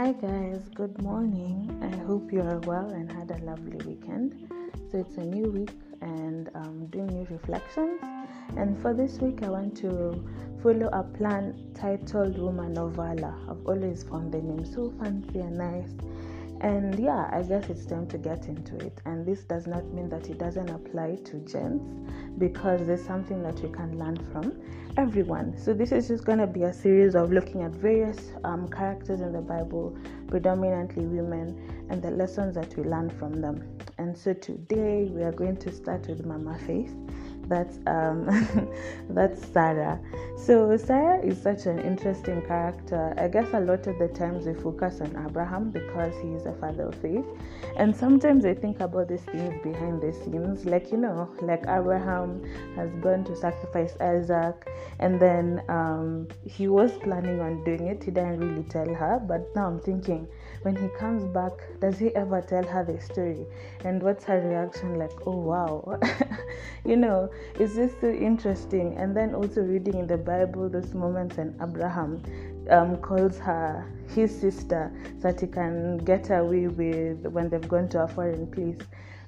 Hi, guys, good morning. I hope you are well and had a lovely weekend. So, it's a new week and I'm doing new reflections. And for this week, I want to follow a plan titled Woman Valor. I've always found the name so fancy and nice. And yeah, I guess it's time to get into it. And this does not mean that it doesn't apply to gents because there's something that we can learn from everyone. So, this is just going to be a series of looking at various um, characters in the Bible, predominantly women, and the lessons that we learn from them. And so, today we are going to start with Mama Faith that's um, that's Sarah. So Sarah is such an interesting character. I guess a lot of the times we focus on Abraham because he is a father of faith, and sometimes I think about these things behind the scenes, like you know, like Abraham has gone to sacrifice Isaac, and then um, he was planning on doing it. He didn't really tell her, but now I'm thinking when he comes back, does he ever tell her the story? And what's her reaction like? Oh wow, you know, it's just so interesting. And then also reading in the Bible those moments when Abraham um, calls her his sister so that he can get away with when they've gone to a foreign place.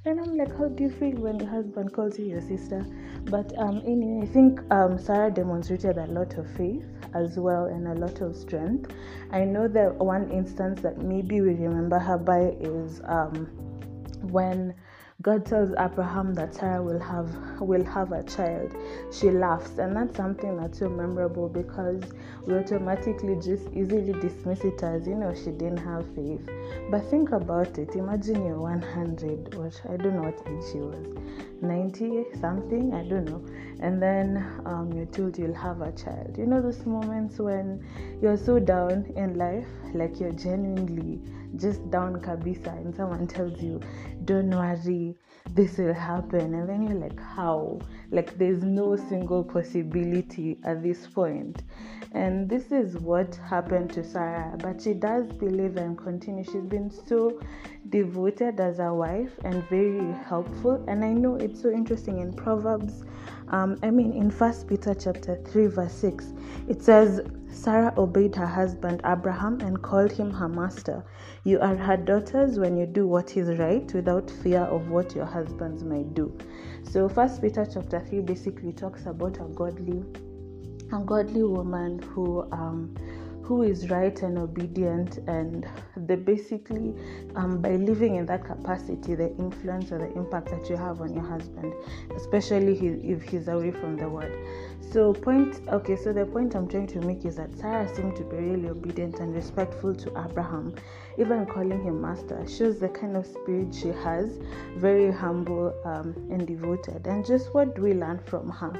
And I'm like, how do you feel when your husband calls you your sister? But um, anyway, I think um, Sarah demonstrated a lot of faith as well and a lot of strength. I know that one instance that maybe we remember her by is um, when God tells Abraham that Sarah will have will have a child. She laughs, and that's something that's so memorable because we automatically just easily dismiss it as you know she didn't have faith. But think about it. Imagine you're 100, or I don't know what age she was, 90 something, I don't know, and then um, you're told you'll have a child. You know those moments when you're so down in life, like you're genuinely just down kabisa and someone tells you don't worry this will happen. And then you're like how? Like there's no single possibility at this point. And this is what happened to sarah but she does believe and continue. She's been so devoted as a wife and very helpful and i know it's so interesting in proverbs um, i mean in first peter chapter 3 verse 6 it says Sarah obeyed her husband Abraham and called him her master. You are her daughters when you do what is right without fear of what your husbands might do. So First Peter chapter 3 basically talks about a godly a godly woman who um, who is right and obedient and the basically um, by living in that capacity the influence or the impact that you have on your husband especially if he's away from the word so point okay so the point i'm trying to make is that sarah seemed to be really obedient and respectful to abraham even calling him master shows the kind of spirit she has very humble um, and devoted and just what do we learn from her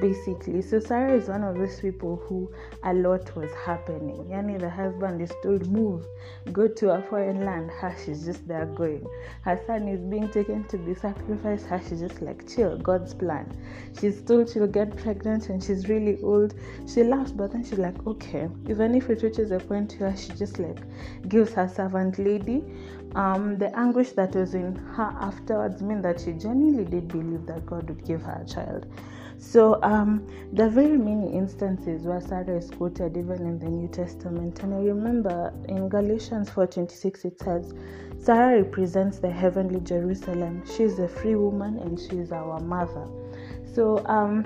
basically. So Sarah is one of those people who a lot was happening. Yani the husband is told move, go to a foreign land. Her she's just there going. Her son is being taken to be sacrificed. Her she's just like chill, God's plan. She's told she'll get pregnant and she's really old. She laughs, but then she's like, okay. Even if it reaches a point where she just like gives her servant lady um, the anguish that was in her afterwards mean that she genuinely did believe that God would give her a child. So um, there are very many instances where Sarah is quoted even in the New Testament, and I remember in Galatians 4:26 it says, "Sarah represents the heavenly Jerusalem. She is a free woman and she is our mother." So um,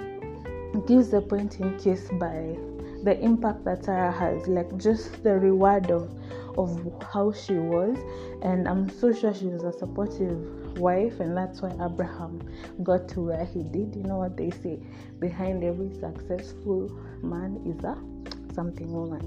gives the point in case by the impact that Sarah has, like just the reward of of how she was, and I'm so sure she was a supportive wife, and that's why Abraham got to where he did. You know what they say: behind every successful man is a something woman.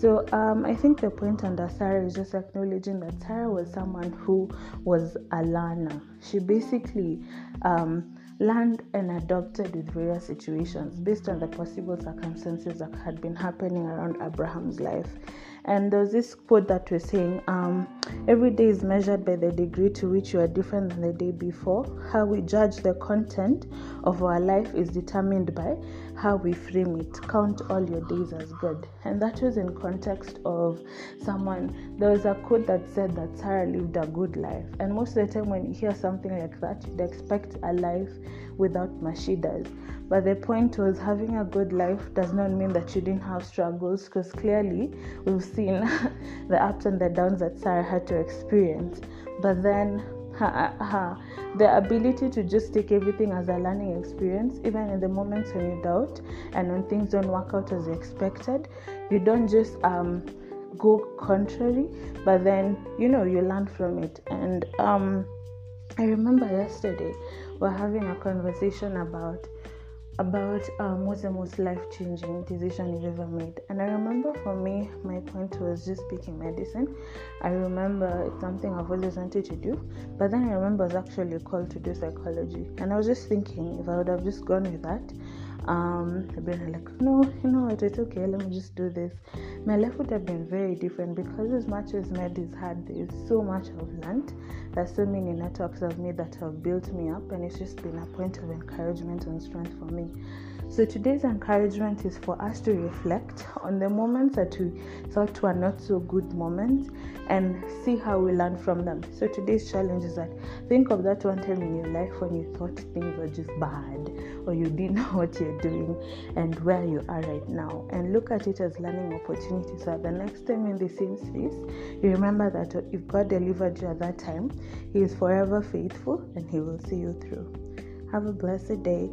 So um, I think the point under Sarah is just acknowledging that Sarah was someone who was a learner. She basically um, learned and adopted with various situations based on the possible circumstances that had been happening around Abraham's life. And there's this quote that was saying, um, Every day is measured by the degree to which you are different than the day before. How we judge the content of our life is determined by how we frame it. Count all your days as good. And that was in context of someone. There was a quote that said that Sarah lived a good life. And most of the time, when you hear something like that, you'd expect a life without mashidas. But the point was having a good life does not mean that you didn't have struggles because clearly we've seen the ups and the downs that Sarah had to experience. But then her, her, the ability to just take everything as a learning experience, even in the moments when you doubt and when things don't work out as you expected, you don't just um, go contrary, but then you know you learn from it. And um, I remember yesterday we're having a conversation about about um, what's the most life changing decision you've ever made. And I remember for me, my point was just picking medicine. I remember it's something I've always wanted to do, but then I remember I was actually called to do psychology. And I was just thinking if I would have just gone with that, um, I've been like, no, you know what, it's okay, let me just do this. My life would have been very different because as much as med is hard, there's so much I've learned. There's so many networks I've made that have built me up, and it's just been a point of encouragement and strength for me. So today's encouragement is for us to reflect on the moments that we thought were not so good moments and see how we learn from them. So today's challenge is that think of that one time in your life when you thought things were just bad or you didn't know what you're doing and where you are right now and look at it as learning opportunities. So the next time in the same space, you remember that if God delivered you at that time, He is forever faithful and He will see you through. Have a blessed day.